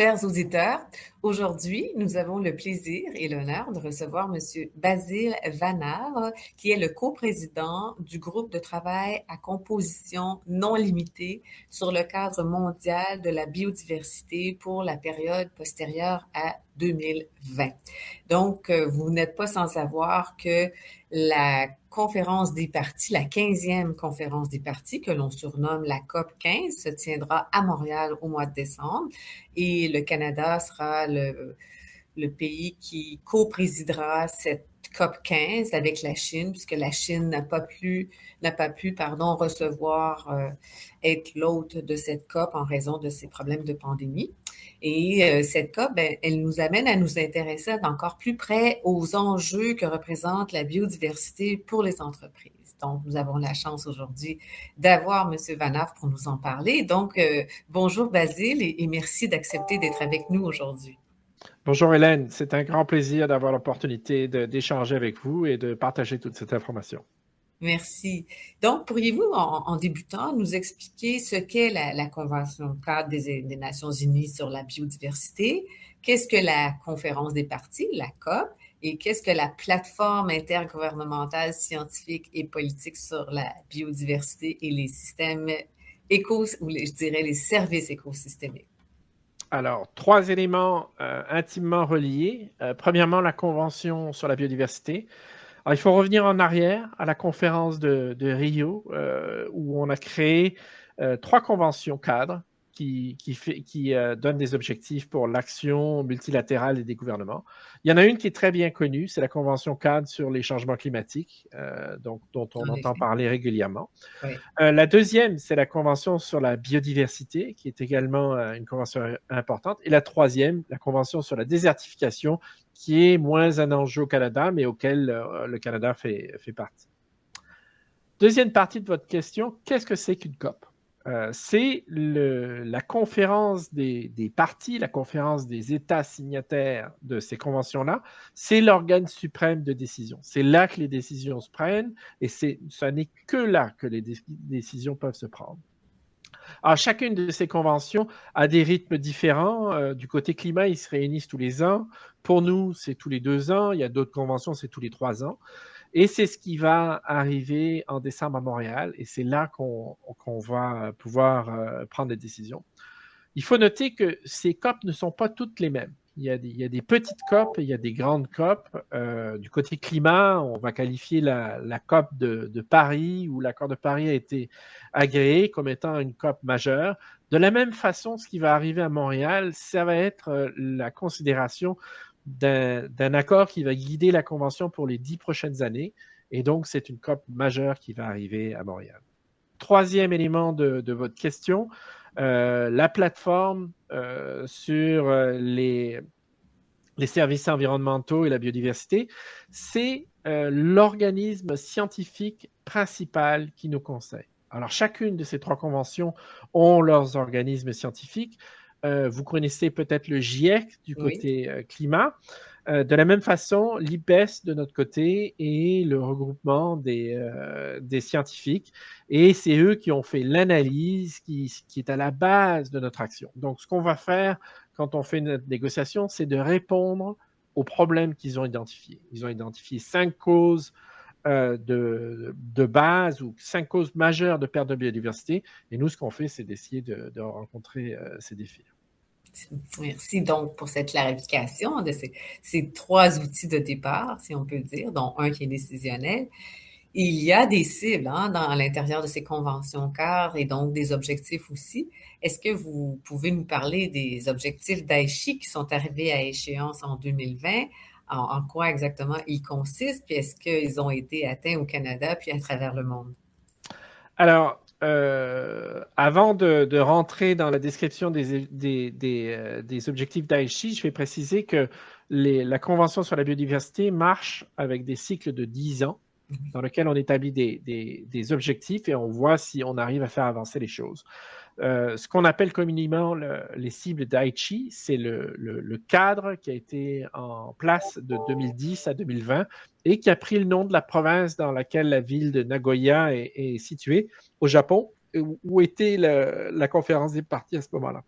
Chers auditeurs. Aujourd'hui, nous avons le plaisir et l'honneur de recevoir M. Basile Vanard, qui est le coprésident du groupe de travail à composition non limitée sur le cadre mondial de la biodiversité pour la période postérieure à 2020. Donc, euh, vous n'êtes pas sans savoir que la conférence des partis, la 15e conférence des partis, que l'on surnomme la COP 15, se tiendra à Montréal au mois de décembre et le Canada sera le, pays qui co-présidera cette COP 15 avec la Chine, puisque la Chine n'a pas pu, n'a pas pu, pardon, recevoir, euh, être l'hôte de cette COP en raison de ces problèmes de pandémie. Et euh, cette COP, ben, elle nous amène à nous intéresser encore plus près aux enjeux que représente la biodiversité pour les entreprises. Donc, nous avons la chance aujourd'hui d'avoir M. Vanaf pour nous en parler. Donc, euh, bonjour Basile et merci d'accepter d'être avec nous aujourd'hui. Bonjour Hélène, c'est un grand plaisir d'avoir l'opportunité d'échanger avec vous et de partager toute cette information. Merci. Donc, pourriez-vous, en, débutant, nous expliquer ce qu'est la, Convention cadre des, Nations Unies sur la biodiversité? Qu'est-ce que la conférence des parties, la COP? Et qu'est-ce que la plateforme intergouvernementale scientifique et politique sur la biodiversité et les systèmes éco, ou je dirais les services écosystémiques? Alors, trois éléments euh, intimement reliés. Euh, premièrement, la Convention sur la biodiversité il faut revenir en arrière à la conférence de, Rio, euh, où on a créé euh, trois conventions cadres qui, qui, euh, donnent des objectifs pour l'action multilatérale des gouvernements. Il y en a une qui est très bien connue, c'est la Convention cadre sur les changements climatiques, donc, dont on entend parler régulièrement. la deuxième, c'est la Convention sur la biodiversité, qui est également une convention importante. Et la troisième, la Convention sur la désertification, qui est moins un enjeu au Canada, mais auquel euh, le Canada fait, fait, partie. Deuxième partie de votre question, qu'est-ce que c'est qu'une COP? Euh, C'est la conférence des, partis, la conférence des États signataires de ces conventions-là. C'est l'organe suprême de décision. C'est là que les décisions se prennent et ce n'est que là que les décisions peuvent se prendre. Alors, chacune de ces conventions a des rythmes différents. Euh, du côté climat, ils se réunissent tous les ans. Pour nous, c'est tous les deux ans. Il y a d'autres conventions, c'est tous les trois ans. Et c'est ce qui va arriver en décembre à Montréal. Et c'est là qu'on va pouvoir euh, prendre des décisions. Il faut noter que ces COP ne sont pas toutes les mêmes. Il y, a des, petites COP il y a des grandes COP. Euh, du côté climat, on va qualifier la, COP de, Paris, où l'accord de Paris a été agréé comme étant une COP majeure. De la même façon, ce qui va arriver à Montréal, ça va être euh, la considération d'un accord qui va guider la Convention pour les dix prochaines années. Et donc, c'est une COP majeure qui va arriver à Montréal. Troisième élément de votre question, euh, la plateforme euh, sur euh, les, les, services environnementaux et la biodiversité, c'est l'organisme scientifique principal qui nous conseille. Alors, chacune de ces trois conventions ont leurs organismes scientifiques. Vous connaissez peut-être le GIEC du côté climat. Euh, de la même façon, l'IPES de notre côté est le regroupement euh, des, scientifiques et c'est eux qui ont fait l'analyse qui, qui, est à la base de notre action. Donc, ce qu'on va faire quand on fait notre négociation, c'est de répondre aux problèmes qu'ils ont identifiés. Ils ont identifié cinq causes euh, de, base ou cinq causes majeures de perte de biodiversité. Et nous, ce qu'on fait, c'est d'essayer de, rencontrer ces défis. Merci donc pour cette clarification de ces, trois outils de départ, si on peut dire, dont un qui est décisionnel. Il y a des cibles hein, dans l'intérieur de ces conventions car et donc des objectifs aussi. Est-ce que vous pouvez nous parler des objectifs d'Aichi qui sont arrivés à échéance en 2020? En, en quoi exactement ils consistent? Puis est-ce qu'ils ont été atteints au Canada puis à travers le monde? Alors, euh, avant de, rentrer dans la description des, des, euh, objectifs d'Aichi, je vais préciser que la Convention sur la biodiversité marche avec des cycles de 10 ans mhm. dans lesquels on établit des, objectifs et on voit si on arrive à faire avancer les choses. Euh, ce qu'on appelle communément les cibles d'Aichi, c'est le, cadre qui a été en place de 2010 à 2020 et qui a pris le nom de la province dans laquelle la ville de Nagoya est, située, au Japon, où était la conférence des partis à ce moment-là.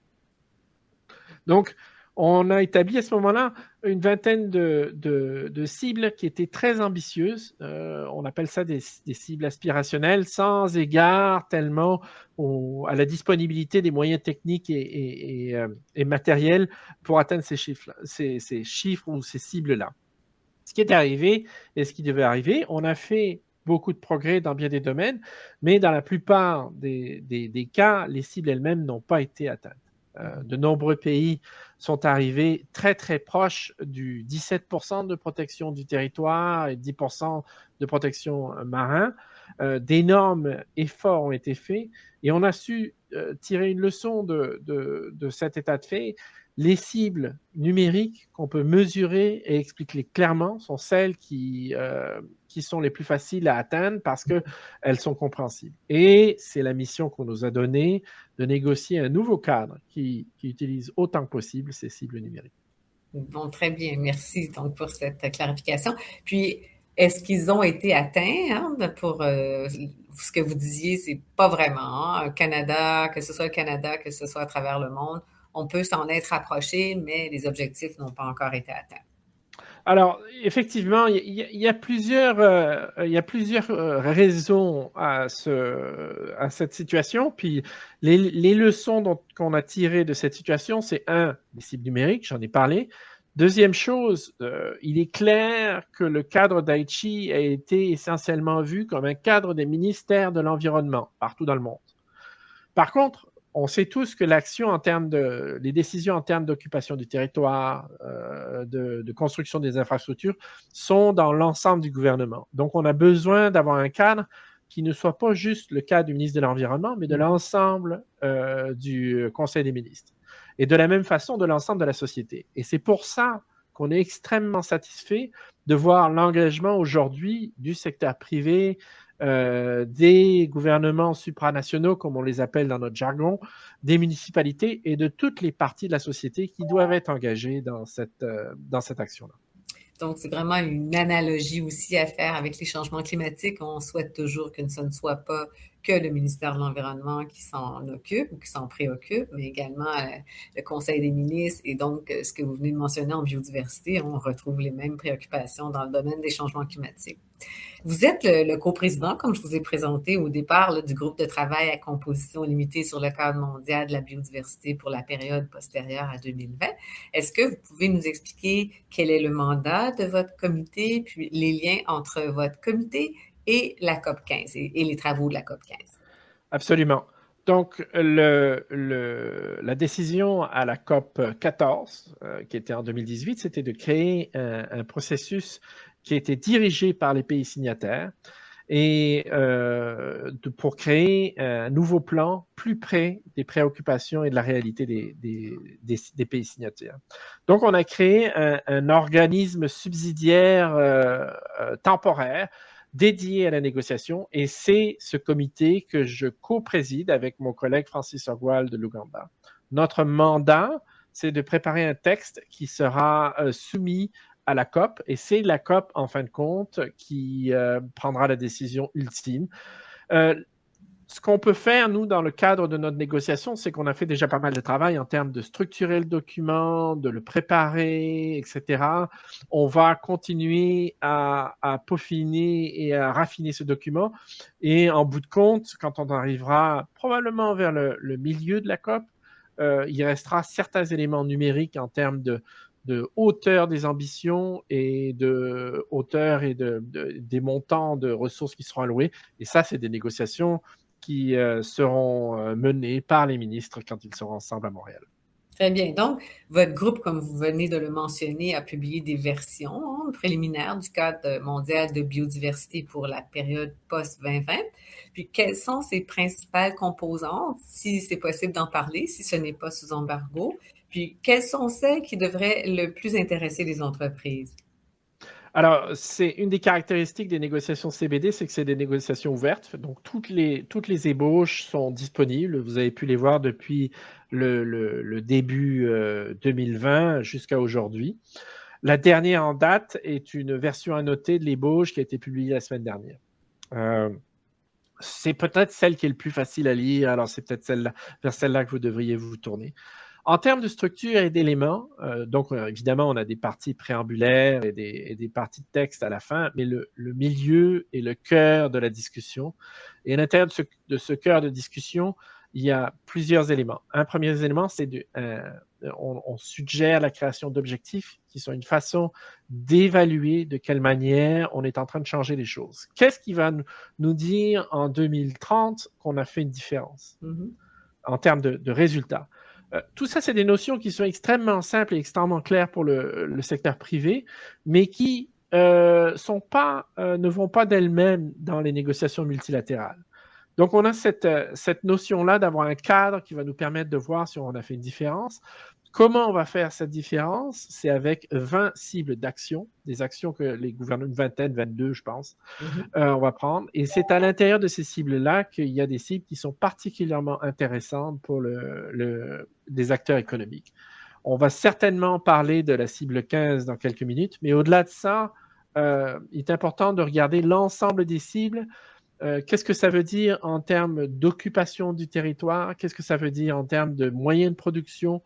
Donc, on a établi à ce moment-là une vingtaine de, cibles qui étaient très ambitieuses. Euh, on appelle ça des, cibles aspirationnelles, sans égard tellement à la disponibilité des moyens techniques et, euh, matériels pour atteindre ces chiffres, ces, chiffres ou ces cibles-là. Ce qui est arrivé et ce qui devait arriver, on a fait beaucoup de progrès dans bien des domaines, mais dans la plupart des cas, les cibles elles-mêmes n'ont pas été atteintes. Euh, de nombreux pays sont arrivés très très proches du 17% de protection du territoire et 10% de protection marin. Euh, d'énormes efforts ont été faits et on a su euh, tirer une leçon de, de, cet état de fait les cibles numériques qu'on peut mesurer et expliquer clairement sont celles qui, euh, qui sont les plus faciles à atteindre parce qu'elles sont compréhensibles. Et c'est la mission qu'on nous a donnée de négocier un nouveau cadre qui, utilise autant que possible ces cibles numériques. Bon, très bien. Merci donc pour cette clarification. Puis, est-ce qu'ils ont été atteints hein, pour euh, ce que vous disiez, c'est pas vraiment. Hein, Canada, que ce soit le Canada, que ce soit à travers le monde, on peut s'en être approché, mais les objectifs n'ont pas encore été atteints. Alors, effectivement, il y, a plusieurs, raisons à cette situation. Puis, les, leçons qu'on a tirées de cette situation, c'est un, les cibles numériques, j'en ai parlé. Deuxième chose, euh, il est clair que le cadre d'Aichi a été essentiellement vu comme un cadre des ministères de l'environnement partout dans le monde. Par contre, on sait tous que l'action en termes de, les décisions en termes d'occupation du territoire, euh, de, construction des infrastructures sont dans l'ensemble du gouvernement. Donc, on a besoin d'avoir un cadre qui ne soit pas juste le cadre du ministre de l'Environnement, mais de mm. l'ensemble euh, du Conseil des ministres. Et de la même façon, de l'ensemble de la société. Et c'est pour ça qu'on est extrêmement satisfait de voir l'engagement aujourd'hui du secteur privé, euh, des gouvernements supranationaux, comme on les appelle dans notre jargon, des municipalités et de toutes les parties de la société qui doivent être engagées dans cette, euh, dans cette action-là. Donc, c'est vraiment une analogie aussi à faire avec les changements climatiques. On souhaite toujours que ce ne soit pas que le ministère de l'Environnement qui s'en occupe ou qui s'en préoccupe, mais également euh, le Conseil des ministres. Et donc, euh, ce que vous venez de mentionner en biodiversité, on retrouve les mêmes préoccupations dans le domaine des changements climatiques. Vous êtes le, coprésident, comme je vous ai présenté au départ, du groupe de travail à composition limitée sur le cadre mondial de la biodiversité pour la période postérieure à 2020. Est-ce que vous pouvez nous expliquer quel est le mandat de votre comité, puis les liens entre votre comité et la COP 15 et, les travaux de la COP 15. Absolument. Donc, la décision à la COP 14, euh, qui était en 2018, c'était de créer un, processus qui était dirigé par les pays signataires et euh, pour créer un nouveau plan plus près des préoccupations et de la réalité des, pays signataires. Donc, on a créé un, un organisme subsidiaire euh, temporaire dédié à la négociation et c'est ce comité que je co-préside avec mon collègue Francis Orgual de l'Ouganda. Notre mandat, c'est de préparer un texte qui sera euh, soumis à la COP et c'est la COP en fin de compte qui euh, prendra la décision ultime. Euh, ce qu'on peut faire, nous, dans le cadre de notre négociation, c'est qu'on a fait déjà pas mal de travail en termes de structurer le document, de le préparer, etc. On va continuer à, peaufiner et à raffiner ce document. Et en bout de compte, quand on arrivera probablement vers le, milieu de la COP, euh, il restera certains éléments numériques en termes de, hauteur des ambitions et de hauteur et de, des montants de ressources qui seront alloués. Et ça, c'est des négociations qui euh, seront euh, menés par les ministres quand ils seront ensemble à Montréal. Très bien. Donc, votre groupe, comme vous venez de le mentionner, a publié des versions hein, préliminaires du cadre mondial de biodiversité pour la période post-2020. Puis, quelles sont ses principales composantes, si c'est possible d'en parler, si ce n'est pas sous embargo? Puis, quelles sont celles qui devraient le plus intéresser les entreprises? Alors, c'est une des caractéristiques des négociations CBD, c'est que c'est des négociations ouvertes. Donc, toutes les, ébauches sont disponibles. Vous avez pu les voir depuis le, début 2020 euh, jusqu'à aujourd'hui. La dernière en date est une version annotée de l'ébauche qui a été publiée la semaine dernière. Euh, c'est peut-être celle qui est le plus facile à lire, alors c'est peut-être vers celle-là que vous devriez vous tourner. En termes de structure et d'éléments, euh, donc euh, évidemment, on a des parties préambulaires et des, parties de texte à la fin, mais le, milieu est le cœur de la discussion. Et à l'intérieur de ce, cœur de discussion, il y a plusieurs éléments. Un premier élément, c'est euh, on, on, suggère la création d'objectifs qui sont une façon d'évaluer de quelle manière on est en train de changer les choses. Qu'est-ce qui va nous, dire en 2030 qu'on a fait une différence mm-hmm. en termes de résultats? Euh, tout ça, c'est des notions qui sont extrêmement simples et extrêmement claires pour le, secteur privé, mais qui euh, euh, ne vont pas d'elles-mêmes dans les négociations multilatérales. Donc, on a cette notion-là d'avoir un cadre qui va nous permettre de voir si on a fait une différence. Comment on va faire cette différence? C'est avec 20 cibles d'action, des actions que les gouvernements, une vingtaine, 22, je pense, mhm. euh, on va prendre. Et c'est à l'intérieur de ces cibles-là qu'il y a des cibles qui sont particulièrement intéressantes pour le, des acteurs économiques. On va certainement parler de la cible 15 dans quelques minutes, mais au-delà de ça, euh, il est important de regarder l'ensemble des cibles. Euh, qu'est-ce que ça veut dire en termes d'occupation du territoire? Qu'est-ce que ça veut dire en termes de moyens de production?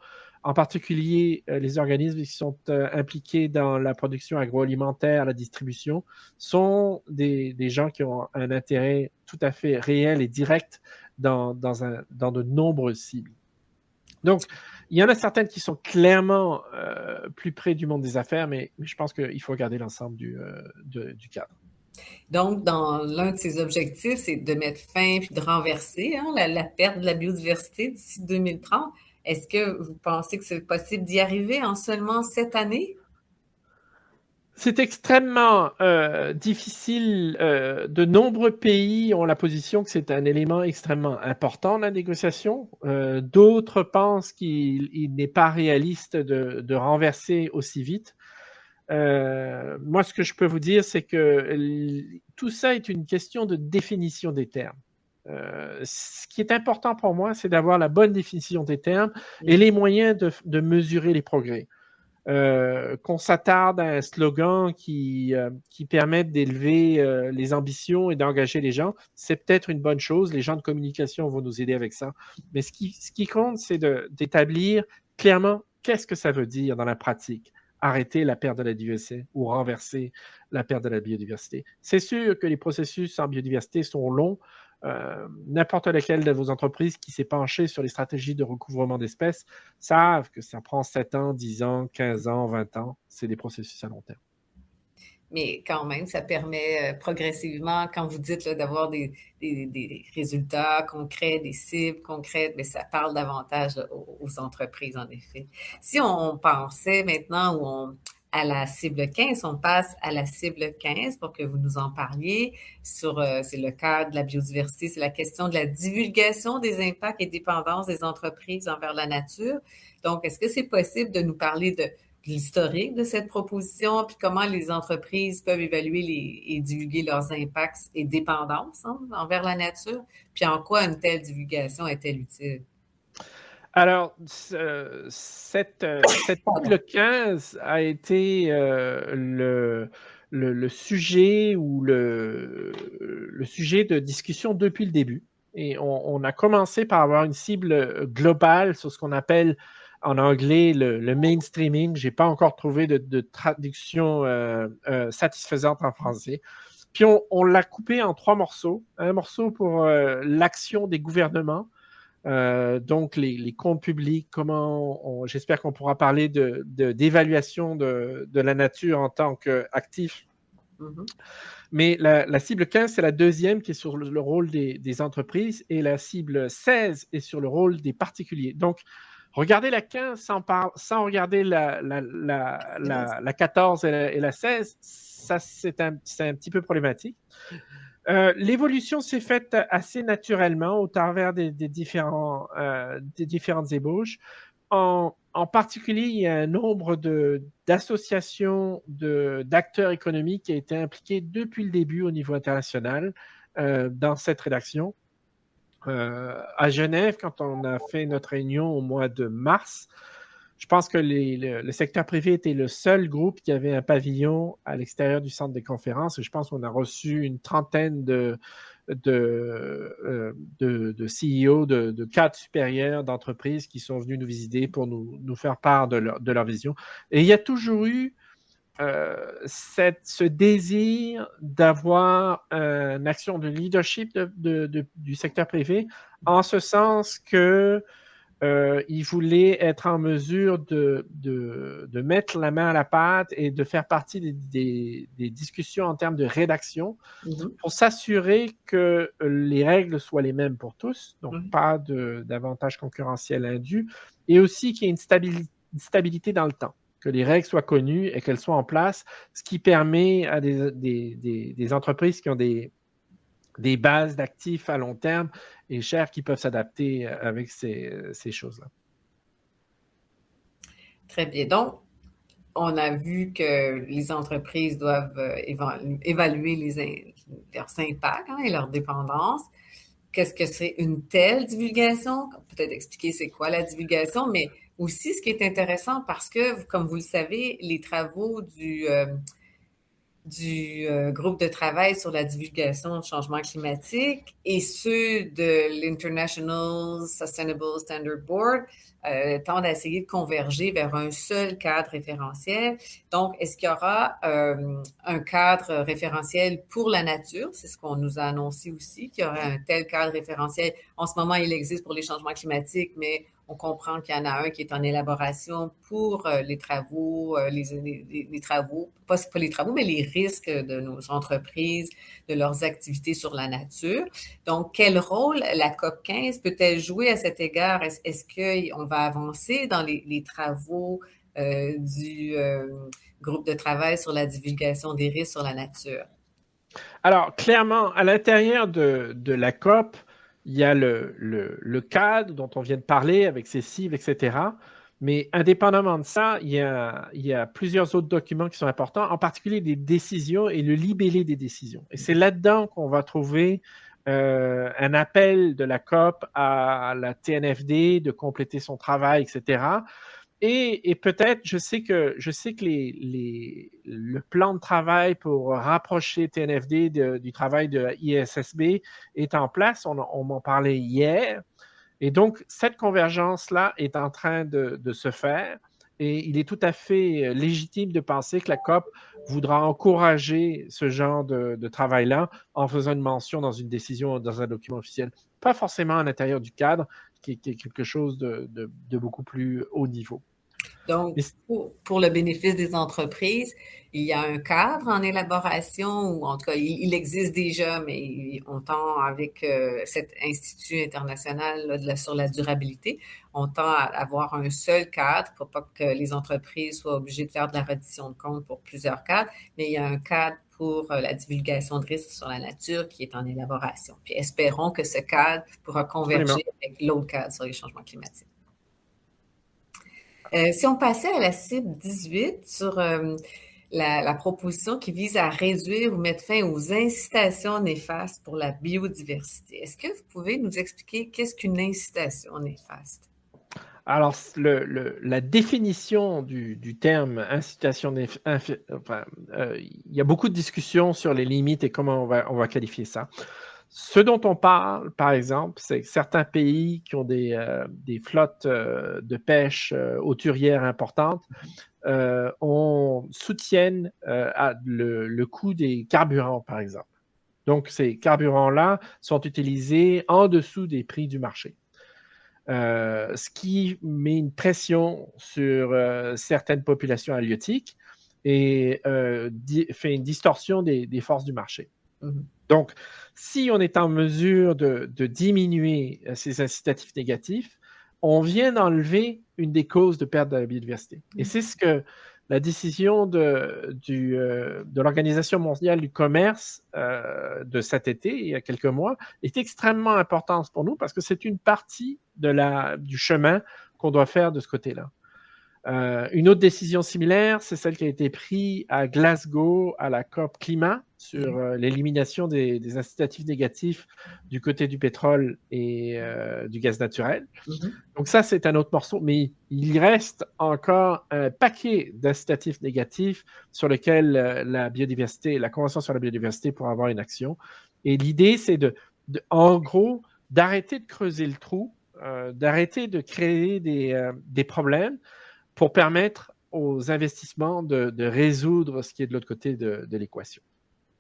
En particulier euh, les organismes qui sont euh, impliqués dans la production agroalimentaire, la distribution, sont des, gens qui ont un intérêt tout à fait réel et direct dans, de nombreuses cibles. Donc, il y en a certaines qui sont clairement euh, plus près du monde des affaires, mais, je pense qu'il faut regarder l'ensemble du, cadre. Donc, dans l'un de ces objectifs, c'est de mettre fin puis de renverser hein, la, perte de la biodiversité d'ici 2030. Est-ce que vous pensez que c'est possible d'y arriver en seulement cette année? C'est extrêmement euh, difficile. Euh, de nombreux pays ont la position que c'est un élément extrêmement important la négociation. Euh, d'autres pensent qu'il n'est pas réaliste de, renverser aussi vite. moi, ce que je peux vous dire, c'est que tout ça est une question de définition des termes. Euh, ce qui est important pour moi, c'est d'avoir la bonne définition des termes et les moyens de, mesurer les progrès. Euh, qu'on s'attarde à un slogan qui, euh, qui permette d'élever les ambitions et d'engager les gens, c'est peut-être une bonne chose. Les gens de communication vont nous aider avec ça. Mais ce qui, ce qui compte, c'est d'établir clairement qu'est-ce que ça veut dire dans la pratique arrêter la perte de la diversité ou renverser la perte de la biodiversité. C'est sûr que les processus en biodiversité sont longs. Euh, n'importe laquelle de vos entreprises qui s'est penchée sur les stratégies de recouvrement d'espèces savent que ça prend 7 ans, 10 ans, 15 ans, 20 ans. C'est des processus à long terme. Mais quand même, ça permet euh, progressivement, quand vous dites d'avoir des, résultats concrets, des cibles concrètes, mais ça parle davantage aux, entreprises, en effet. Si on pensait maintenant où on, à la cible 15. On passe à la cible 15 pour que vous nous en parliez sur, euh, c'est le cadre de la biodiversité, c'est la question de la divulgation des impacts et dépendances des entreprises envers la nature. Donc, est-ce que c'est possible de nous parler de, l'historique de cette proposition, puis comment les entreprises peuvent évaluer et divulguer leurs impacts et dépendances hein, envers la nature, puis en quoi une telle divulgation est-elle utile? Alors, cette, euh, cette 15 a été euh, le, le, sujet ou le, le, sujet de discussion depuis le début. Et on, a commencé par avoir une cible globale sur ce qu'on appelle en anglais le, mainstreaming. Je n'ai pas encore trouvé de, traduction euh, satisfaisante en français. Puis on, on l'a coupé en trois morceaux. Un morceau pour l'action des gouvernements, euh, donc, les, comptes publics, comment j'espère qu'on pourra parler d'évaluation de, de, la nature en tant qu'actif. Mm-hmm. Mais la, cible 15, c'est la deuxième qui est sur le, rôle des, entreprises et la cible 16 est sur le rôle des particuliers. Donc, regardez la 15 sans, sans regarder la, la, 14 et la, 16, ça, c'est un, un, petit peu problématique. Euh, l'évolution s'est faite assez naturellement au travers des, euh, différentes ébauches. En, particulier, il y a un nombre d'associations, d'acteurs économiques qui a été impliqués depuis le début au niveau international euh, dans cette rédaction. à Genève, quand on a fait notre réunion au mois de mars, je pense que le, secteur privé était le seul groupe qui avait un pavillon à l'extérieur du centre des conférences. je pense qu'on a reçu une trentaine de, de, euh, de, de, CEO, de, de cadres supérieurs d'entreprises qui sont venus nous visiter pour nous, nous faire part de leur, de leur, vision. Et il y a toujours eu euh, cette, ce désir d'avoir une action de leadership de, du secteur privé, en ce sens que euh, il voulait être en mesure de, de, de, mettre la main à la pâte et de faire partie des, des, des discussions en termes de rédaction mm-hmm. pour s'assurer que les règles soient les mêmes pour tous, donc mm-hmm. pas d'avantages concurrentiels indus, et aussi qu'il y ait une stabilité, une stabilité dans le temps que les règles soient connues et qu'elles soient en place, ce qui permet à des, des, des entreprises qui ont des, des bases d'actifs à long terme et chers qui peuvent s'adapter euh, avec ces, ces choses-là. Très bien. Donc, on a vu que les entreprises doivent euh, évaluer leurs impacts hein, et leurs dépendances. Qu'est-ce que c'est une telle divulgation? Peut-être expliquer c'est quoi la divulgation, mais aussi ce qui est intéressant parce que, comme vous le savez, les travaux du, euh, du euh, groupe de travail sur la divulgation du changement climatique et ceux de l'International Sustainable Standard Board euh, tendent à essayer de converger vers un seul cadre référentiel. Donc, est-ce qu'il y aura euh, un cadre référentiel pour la nature? C'est ce qu'on nous a annoncé aussi, qu'il y aurait un tel cadre référentiel. En ce moment, il existe pour les changements climatiques, mais on comprend qu'il y en a un qui est en élaboration pour euh, les travaux, euh, les, travaux, pas, pas, les travaux, mais les risques de nos entreprises, de leurs activités sur la nature. Donc, quel rôle la COP 15 peut-elle jouer à cet égard? Est-ce qu'on va avancer dans les, travaux euh, du groupe de travail sur la divulgation des risques sur la nature? Alors, clairement, à l'intérieur de, la COP, il y a le, cadre dont on vient de parler avec ses cibles, etc. Mais indépendamment de ça, il y, a, plusieurs autres documents qui sont importants, en particulier des décisions et le libellé des décisions. Et c'est là-dedans qu'on va trouver euh, un appel de la COP à la TNFD de compléter son travail, etc. Et, peut-être, je sais que, je sais que le plan de travail pour rapprocher TNFD du travail de ISSB est en place. On, m'en parlait hier. Et donc, cette convergence-là est en train de, se faire. Et il est tout à fait légitime de penser que la COP voudra encourager ce genre de, de travail-là en faisant une mention dans une décision, dans un document officiel. Pas forcément à l'intérieur du cadre, qui est, quelque chose de, beaucoup plus haut niveau. Donc, pour, le bénéfice des entreprises, il y a un cadre en élaboration, ou en tout cas, il, existe déjà, mais on tend avec euh, cet institut international sur la durabilité, on tend à avoir un seul cadre pour pas que les entreprises soient obligées de faire de la reddition de comptes pour plusieurs cadres, mais il y a un cadre pour euh, la divulgation de risques sur la nature qui est en élaboration. Puis espérons que ce cadre pourra converger avec l'autre cadre sur les changements climatiques. Euh, si on passait à la cible 18 sur euh, la, proposition qui vise à réduire ou mettre fin aux incitations néfastes pour la biodiversité, est-ce que vous pouvez nous expliquer qu'est-ce qu'une incitation néfaste? Alors, la définition du, terme incitation, enfin, euh, il y a beaucoup de discussions sur les limites et comment on va qualifier ça. Ce dont on parle, par exemple, c'est que certains pays qui ont des, euh, des flottes euh, de pêche hauturière importantes on, soutiennent le, le coût des carburants, par exemple. Donc, ces carburants-là sont utilisés en dessous des prix du marché. Euh, ce qui met une pression sur euh, certaines populations halieutiques et euh, fait une distorsion des, forces du marché. Mm-hmm. Donc, si on est en mesure de, diminuer ces incitatifs négatifs, on vient d'enlever une des causes de perte de la biodiversité. Et mm-hmm. c'est ce que la décision de, de l'Organisation mondiale du commerce de cet été, il y a quelques mois, est extrêmement importante pour nous parce que c'est une partie de la, du chemin qu'on doit faire de ce côté-là. Euh, une autre décision similaire, c'est celle qui a été prise à Glasgow à la COP climat sur euh, l'élimination des, incitatifs négatifs du côté du pétrole et euh, du gaz naturel. Mm-hmm. Donc ça, c'est un autre morceau, mais il reste encore un paquet d'incitatifs négatifs sur lesquels la biodiversité, la Convention sur la biodiversité pourra avoir une action. Et l'idée, c'est de, en gros, d'arrêter de creuser le trou, d'arrêter de créer des, des problèmes pour permettre aux investissements de, résoudre ce qui est de l'autre côté de, l'équation.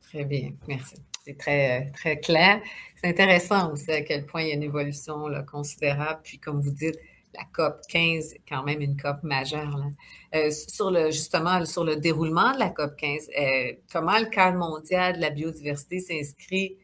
Très bien, merci. C'est très, très clair. C'est intéressant aussi à quel point il y a une évolution considérable. Puis, comme vous dites, la COP 15 est quand même une COP majeure. Euh, sur le, justement, sur le déroulement de la COP 15, euh, comment le cadre mondial de la biodiversité s'inscrit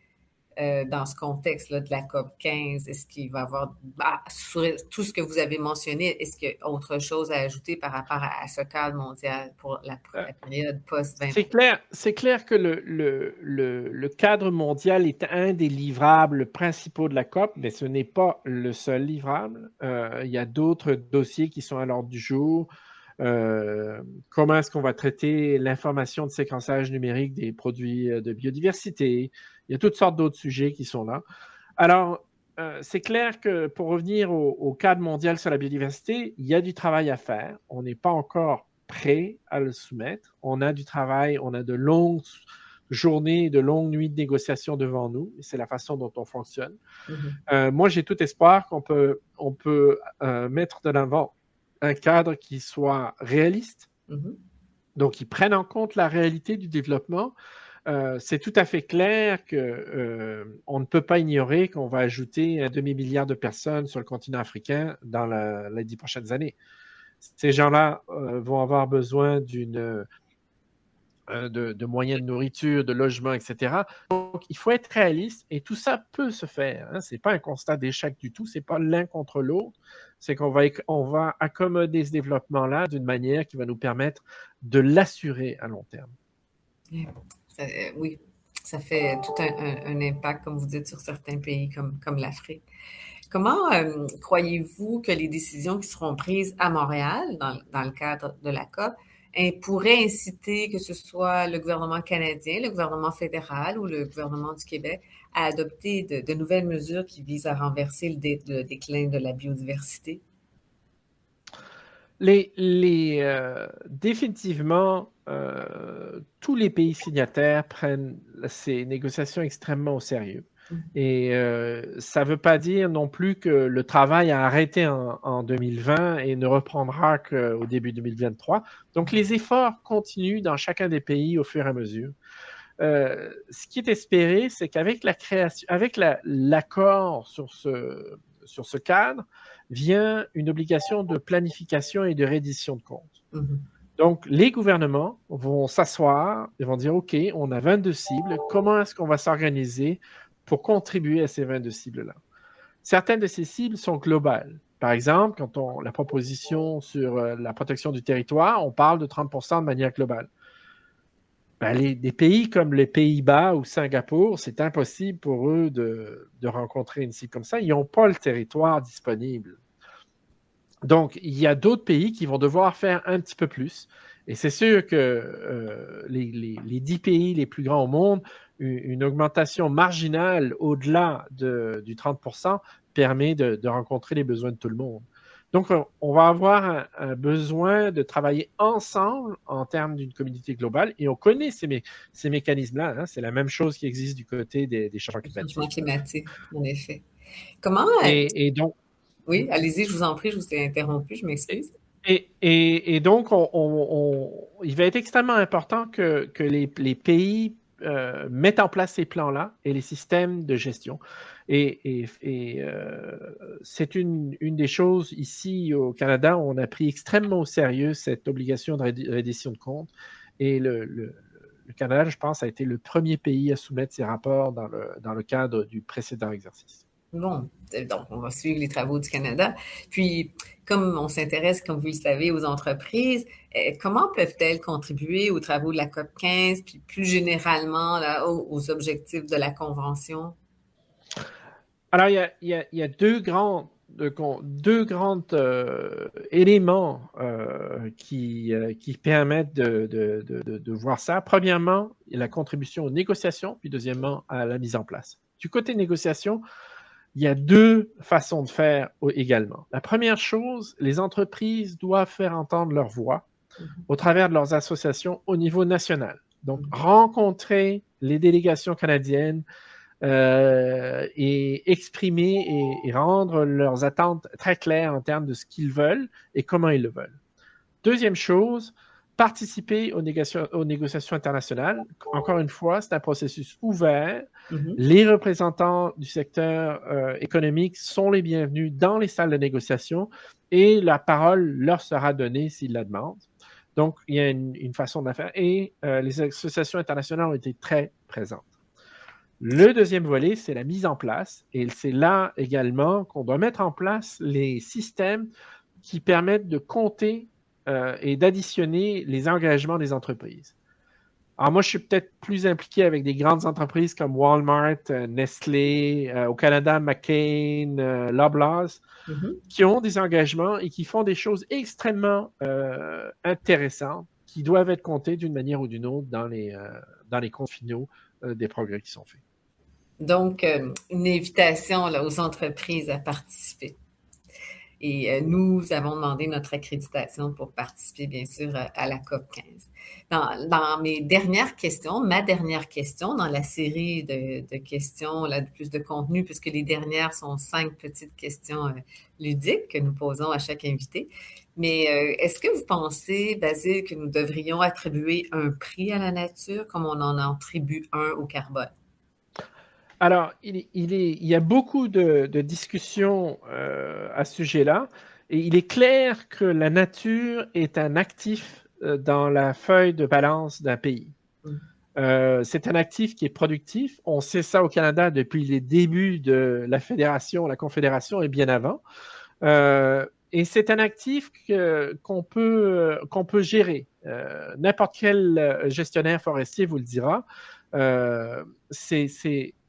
euh, dans ce contexte-là de la COP 15? Est-ce qu'il va y avoir, bah, sur tout ce que vous avez mentionné, est-ce qu'il y a autre chose à ajouter par rapport à, ce cadre mondial pour la, euh, période post-20? C'est clair, c'est clair que le, le, le, cadre mondial est un des livrables principaux de la COP, mais ce n'est pas le seul livrable. Euh, il y a d'autres dossiers qui sont à l'ordre du jour. Comment est-ce qu'on va traiter l'information de séquençage numérique des produits de biodiversité, il y a toutes sortes d'autres sujets qui sont là. Alors, euh, c'est clair que pour revenir au, cadre mondial sur la biodiversité, il y a du travail à faire. On n'est pas encore prêt à le soumettre. On a du travail, on a de longues journées, de longues nuits de négociations devant nous. C'est la façon dont on fonctionne. Mm-hmm. Euh, moi, j'ai tout espoir qu'on peut, on peut euh, mettre de l'avant un cadre qui soit réaliste, mm-hmm. donc qui prenne en compte la réalité du développement, euh, c'est tout à fait clair qu'on euh, ne peut pas ignorer qu'on va ajouter un demi-milliard de personnes sur le continent africain dans les dix prochaines années. Ces gens-là euh, vont avoir besoin d'une de, moyens de nourriture, de logement, etc. Donc, il faut être réaliste et tout ça peut se faire. Hein. Ce n'est pas un constat d'échec du tout, ce n'est pas l'un contre l'autre. C'est qu'on va, on va accommoder ce développement-là d'une manière qui va nous permettre de l'assurer à long terme. Euh, oui, ça fait tout un, impact, comme vous dites, sur certains pays comme, l'Afrique. Comment euh, croyez-vous que les décisions qui seront prises à Montréal, dans, le cadre de la COP, pourraient inciter que ce soit le gouvernement canadien, le gouvernement fédéral ou le gouvernement du Québec à adopter de, nouvelles mesures qui visent à renverser le, déclin de la biodiversité? Les, les euh, définitivement, euh, tous les pays signataires prennent ces négociations extrêmement au sérieux. Mmh. Et euh, ça ne veut pas dire non plus que le travail a arrêté en, 2020 et ne reprendra qu'au début 2023. Donc les efforts continuent dans chacun des pays au fur et à mesure. Euh, ce qui est espéré, c'est qu'avec la création, avec l'accord sur ce, sur ce cadre, vient une obligation de planification et de reddition de comptes. Mmh. Donc, les gouvernements vont s'asseoir et vont dire, OK, on a 22 cibles, comment est-ce qu'on va s'organiser pour contribuer à ces 22 cibles-là? Certaines de ces cibles sont globales. Par exemple, quand on la proposition sur euh, la protection du territoire, on parle de 30% de manière globale. Ben, les, des pays comme les Pays-Bas ou Singapour, c'est impossible pour eux de, rencontrer une cible comme ça. Ils n'ont pas le territoire disponible. Donc, il y a d'autres pays qui vont devoir faire un petit peu plus. Et c'est sûr que euh, les, dix pays les plus grands au monde, une, augmentation marginale au-delà du 30 permet de, rencontrer les besoins de tout le monde. Donc, on va avoir un, besoin de travailler ensemble en termes d'une communauté globale et on connaît ces, ces mécanismes-là. Hein. C'est la même chose qui existe du côté des, changements climatiques. Changements climatiques, en effet. Comment. et donc, oui, allez-y, je vous en prie, je vous ai interrompu, je m'excuse. Et, et, donc, on, il va être extrêmement important que, que les, les, pays euh, mettent en place ces plans-là et les systèmes de gestion. Et, euh, c'est une, des choses ici au Canada, on a pris extrêmement au sérieux cette obligation de reddition de comptes. Et le, Canada, je pense, a été le premier pays à soumettre ces rapports dans le, dans le cadre du précédent exercice. Bon, donc on va suivre les travaux du Canada. Puis, comme on s'intéresse, comme vous le savez, aux entreprises, euh, comment peuvent-elles contribuer aux travaux de la COP 15, puis plus généralement aux, objectifs de la Convention? Alors, il y a, deux grands deux euh, éléments euh, qui, qui, permettent de, de, voir ça. Premièrement, la contribution aux négociations, puis deuxièmement, à la mise en place. Du côté négociation, il y a deux façons de faire également. La première chose, les entreprises doivent faire entendre leur voix mm-hmm. au travers de leurs associations au niveau national. Donc, mm-hmm. rencontrer les délégations canadiennes, euh, et exprimer et, rendre leurs attentes très claires en termes de ce qu'ils veulent et comment ils le veulent. Deuxième chose, participer aux, négociations, internationales. Encore une fois, c'est un processus ouvert. Mm-hmm. Les représentants du secteur euh, économique sont les bienvenus dans les salles de négociation et la parole leur sera donnée s'ils la demandent. Donc, il y a une, façon de faire et euh, les associations internationales ont été très présentes. Le deuxième volet, c'est la mise en place. Et c'est là également qu'on doit mettre en place les systèmes qui permettent de compter euh, et d'additionner les engagements des entreprises. Alors moi, je suis peut-être plus impliqué avec des grandes entreprises comme Walmart, euh, Nestlé, euh, au Canada, McCain, Loblaws, mm-hmm. qui ont des engagements et qui font des choses extrêmement intéressantes qui doivent être comptées d'une manière ou d'une autre dans les, dans les comptes finaux des progrès qui sont faits. Donc, euh, une invitation aux entreprises à participer. Et euh, nous avons demandé notre accréditation pour participer, bien sûr, à la COP 15. Dans, mes dernières questions, ma dernière question dans la série de, questions, là, de plus de contenu, puisque les dernières sont cinq petites questions euh, ludiques que nous posons à chaque invité. Mais est-ce que vous pensez, Basile, que nous devrions attribuer un prix à la nature comme on en attribue un au carbone? Alors, il, y a beaucoup de, discussions euh, à ce sujet-là, et il est clair que la nature est un actif euh, dans la feuille de balance d'un pays. Mm. Euh, c'est un actif qui est productif. On sait ça au Canada depuis les débuts de la fédération, la confédération et bien avant. et c'est un actif qu'on peut, qu'on peut gérer. N'importe quel gestionnaire forestier vous le dira. Euh, c'est,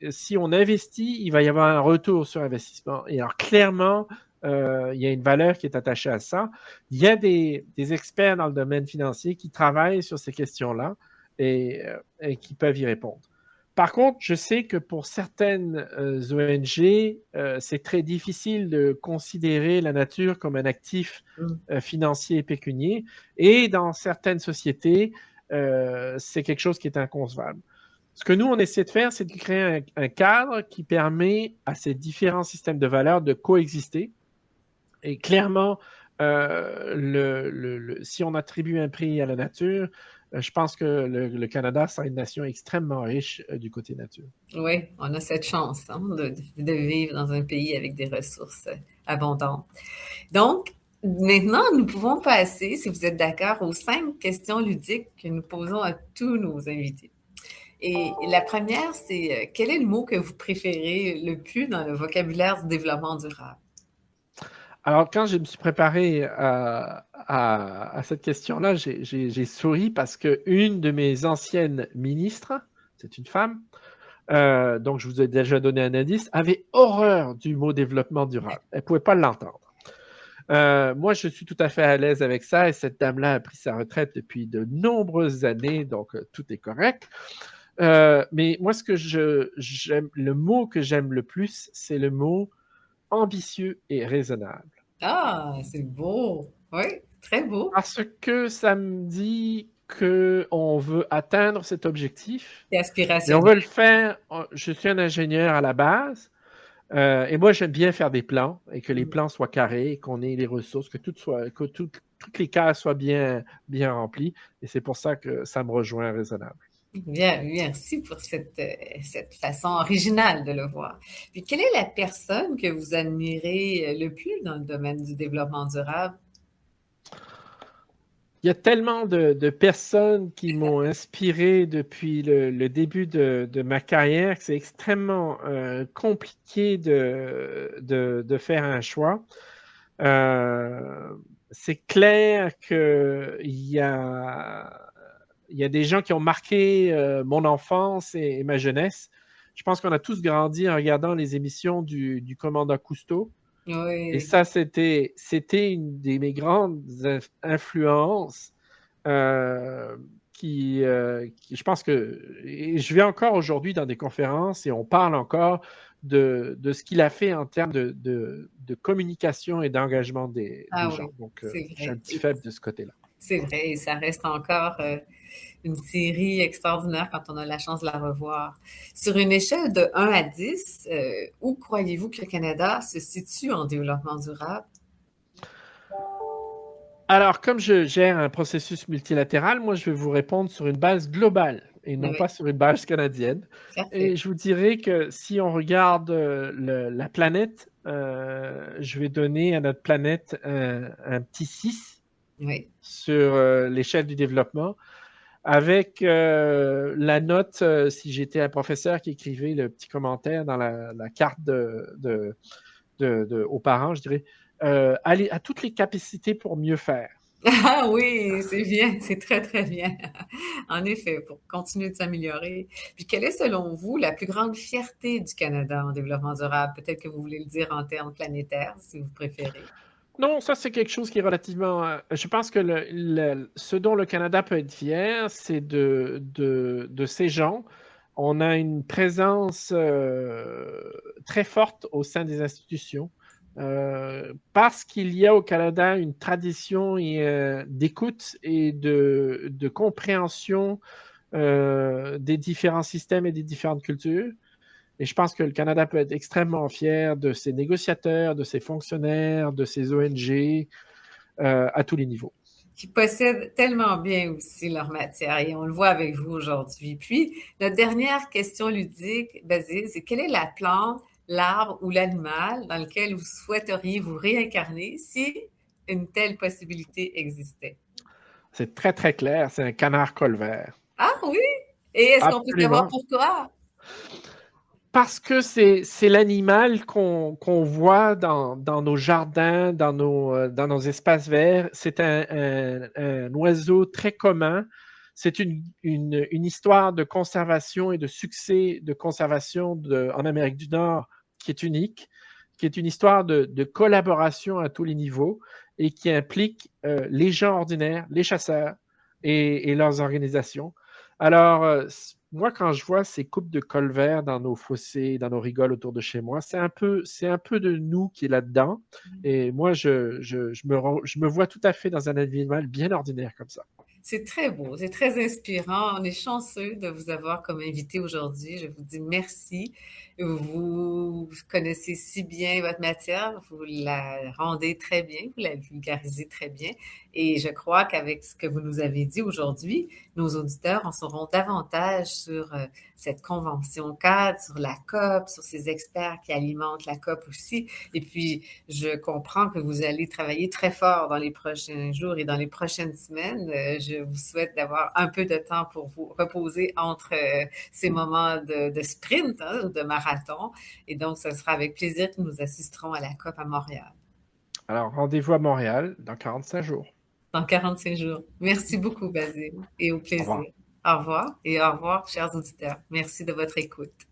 si on investit, il va y avoir un retour sur investissement. Et alors, clairement, euh, il y a une valeur qui est attachée à ça. Il y a des, experts dans le domaine financier qui travaillent sur ces questions-là et, euh, qui peuvent y répondre. Par contre, je sais que pour certaines ONG, c'est très difficile de considérer la nature comme un actif mmh. financier et pécunier. Et dans certaines sociétés, c'est quelque chose qui est inconcevable. Ce que nous, on essaie de faire, c'est de créer un, cadre qui permet à ces différents systèmes de valeurs de coexister. Et clairement, euh, si on attribue un prix à la nature, euh, je pense que le, Canada sera une nation extrêmement riche euh, du côté nature. Oui, on a cette chance hein, de, vivre dans un pays avec des ressources abondantes. Donc, maintenant, nous pouvons passer, si vous êtes d'accord, aux cinq questions ludiques que nous posons à tous nos invités. Et la première, c'est euh, quel est le mot que vous préférez le plus dans le vocabulaire du développement durable? Alors, quand je me suis préparé à, cette question-là, j'ai souri parce qu'une de mes anciennes ministres, c'est une femme, euh, donc je vous ai déjà donné un indice, avait horreur du mot développement durable. Elle ne pouvait pas l'entendre. Euh, moi, je suis tout à fait à l'aise avec ça et cette dame-là a pris sa retraite depuis de nombreuses années, donc tout est correct. Euh, mais moi, ce que j'aime, le mot que j'aime le plus, c'est le mot ambitieux et raisonnable. Ah, c'est beau. Oui, très beau. Parce que ça me dit qu'on veut atteindre cet objectif. C'est aspirationnel. Et on veut le faire. Je suis un ingénieur à la base. Euh, et moi, j'aime bien faire des plans et que les mm. plans soient carrés, qu'on ait les ressources, que, tout soit, que toutes les cases soient bien, bien remplies. Et c'est pour ça que ça me rejoint raisonnable. Bien, merci pour cette, euh, cette façon originale de le voir. Puis, quelle est la personne que vous admirez euh, le plus dans le domaine du développement durable? Il y a tellement de, personnes qui m'ont inspiré depuis le, début de, ma carrière que c'est extrêmement euh, compliqué de, de, faire un choix. c'est clair qu'il y a il y a des gens qui ont marqué euh, mon enfance et, ma jeunesse. Je pense qu'on a tous grandi en regardant les émissions du, commandant Cousteau. Et ça, c'était, c'était une de mes grandes influences euh, qui, euh, qui, je pense que, je vais encore aujourd'hui dans des conférences et on parle encore de, de ce qu'il a fait en termes de, de, de communication et d'engagement des, ah gens. Donc, euh, suis un petit faible de ce côté-là. C'est vrai, et ça reste encore une série extraordinaire quand on a la chance de la revoir. Sur une échelle de 1 à 10, où croyez-vous que le Canada se situe en développement durable? Alors, comme je gère un processus multilatéral, moi, je vais vous répondre sur une base globale et non pas sur une base canadienne. Et je vous dirais que si on regarde euh, la planète, euh, je vais donner à notre planète un, petit 6 sur euh, l'échelle du développement, avec la note, si j'étais un professeur qui écrivait le petit commentaire dans la, carte de, aux parents, je dirais euh, aller à toutes les capacités pour mieux faire. Ah oui, c'est bien, c'est très, très bien. En effet, pour continuer de s'améliorer. Puis, quelle est, selon vous, la plus grande fierté du Canada en développement durable? Peut-être que vous voulez le dire en termes planétaires, si vous préférez. Non, ça, c'est quelque chose qui est relativement. Euh, je pense que ce dont le Canada peut être fier, c'est de, de, ces gens. On a une présence euh, très forte au sein des institutions. Euh, parce qu'il y a au Canada une tradition d'écoute et de, de compréhension des différents systèmes et des différentes cultures. Et je pense que le Canada peut être extrêmement fier de ses négociateurs, de ses fonctionnaires, de ses ONG à tous les niveaux. Qui possèdent tellement bien aussi leur matière et on le voit avec vous aujourd'hui. Puis, notre dernière question ludique, Basile, c'est quelle est la plante l'arbre ou l'animal dans lequel vous souhaiteriez vous réincarner si une telle possibilité existait? C'est très, très clair. C'est un canard colvert. Ah oui? Et est-ce qu'on peut savoir pourquoi? Parce que c'est l'animal qu'on voit dans, nos jardins, dans nos, euh, dans nos espaces verts. C'est un, oiseau très commun. C'est une, une, histoire de conservation et de succès de conservation de, en Amérique du Nord qui est unique, qui est une histoire de, collaboration à tous les niveaux et qui implique euh, les gens ordinaires, les chasseurs et, leurs organisations. Alors, euh, moi, quand je vois ces coupes de col vert dans nos fossés, dans nos rigoles autour de chez moi, c'est un peu, c'est un peu de nous qui est là-dedans. Mmh. Et moi, je, je, je, me, je me vois tout à fait dans un animal bien ordinaire comme ça. C'est très beau, c'est très inspirant. On est chanceux de vous avoir comme invité aujourd'hui. Je vous dis merci. Vous connaissez si bien votre matière, vous la rendez très bien, vous la vulgarisez très bien. Et je crois qu'avec ce que vous nous avez dit aujourd'hui, nos auditeurs en sauront davantage sur euh, cette convention cadre, sur la COP, sur ces experts qui alimentent la COP aussi. Et puis, je comprends que vous allez travailler très fort dans les prochains jours et dans les prochaines semaines. Euh, je vous souhaite d'avoir un peu de temps pour vous reposer entre euh, ces moments de, sprint hein, de marathon. Et donc, ce sera avec plaisir que nous assisterons à la COP à Montréal. Alors, rendez-vous à Montréal dans 45 jours. Dans 45 jours. Merci beaucoup, Basile, et au plaisir. Au revoir. au revoir et au revoir, chers auditeurs. Merci de votre écoute.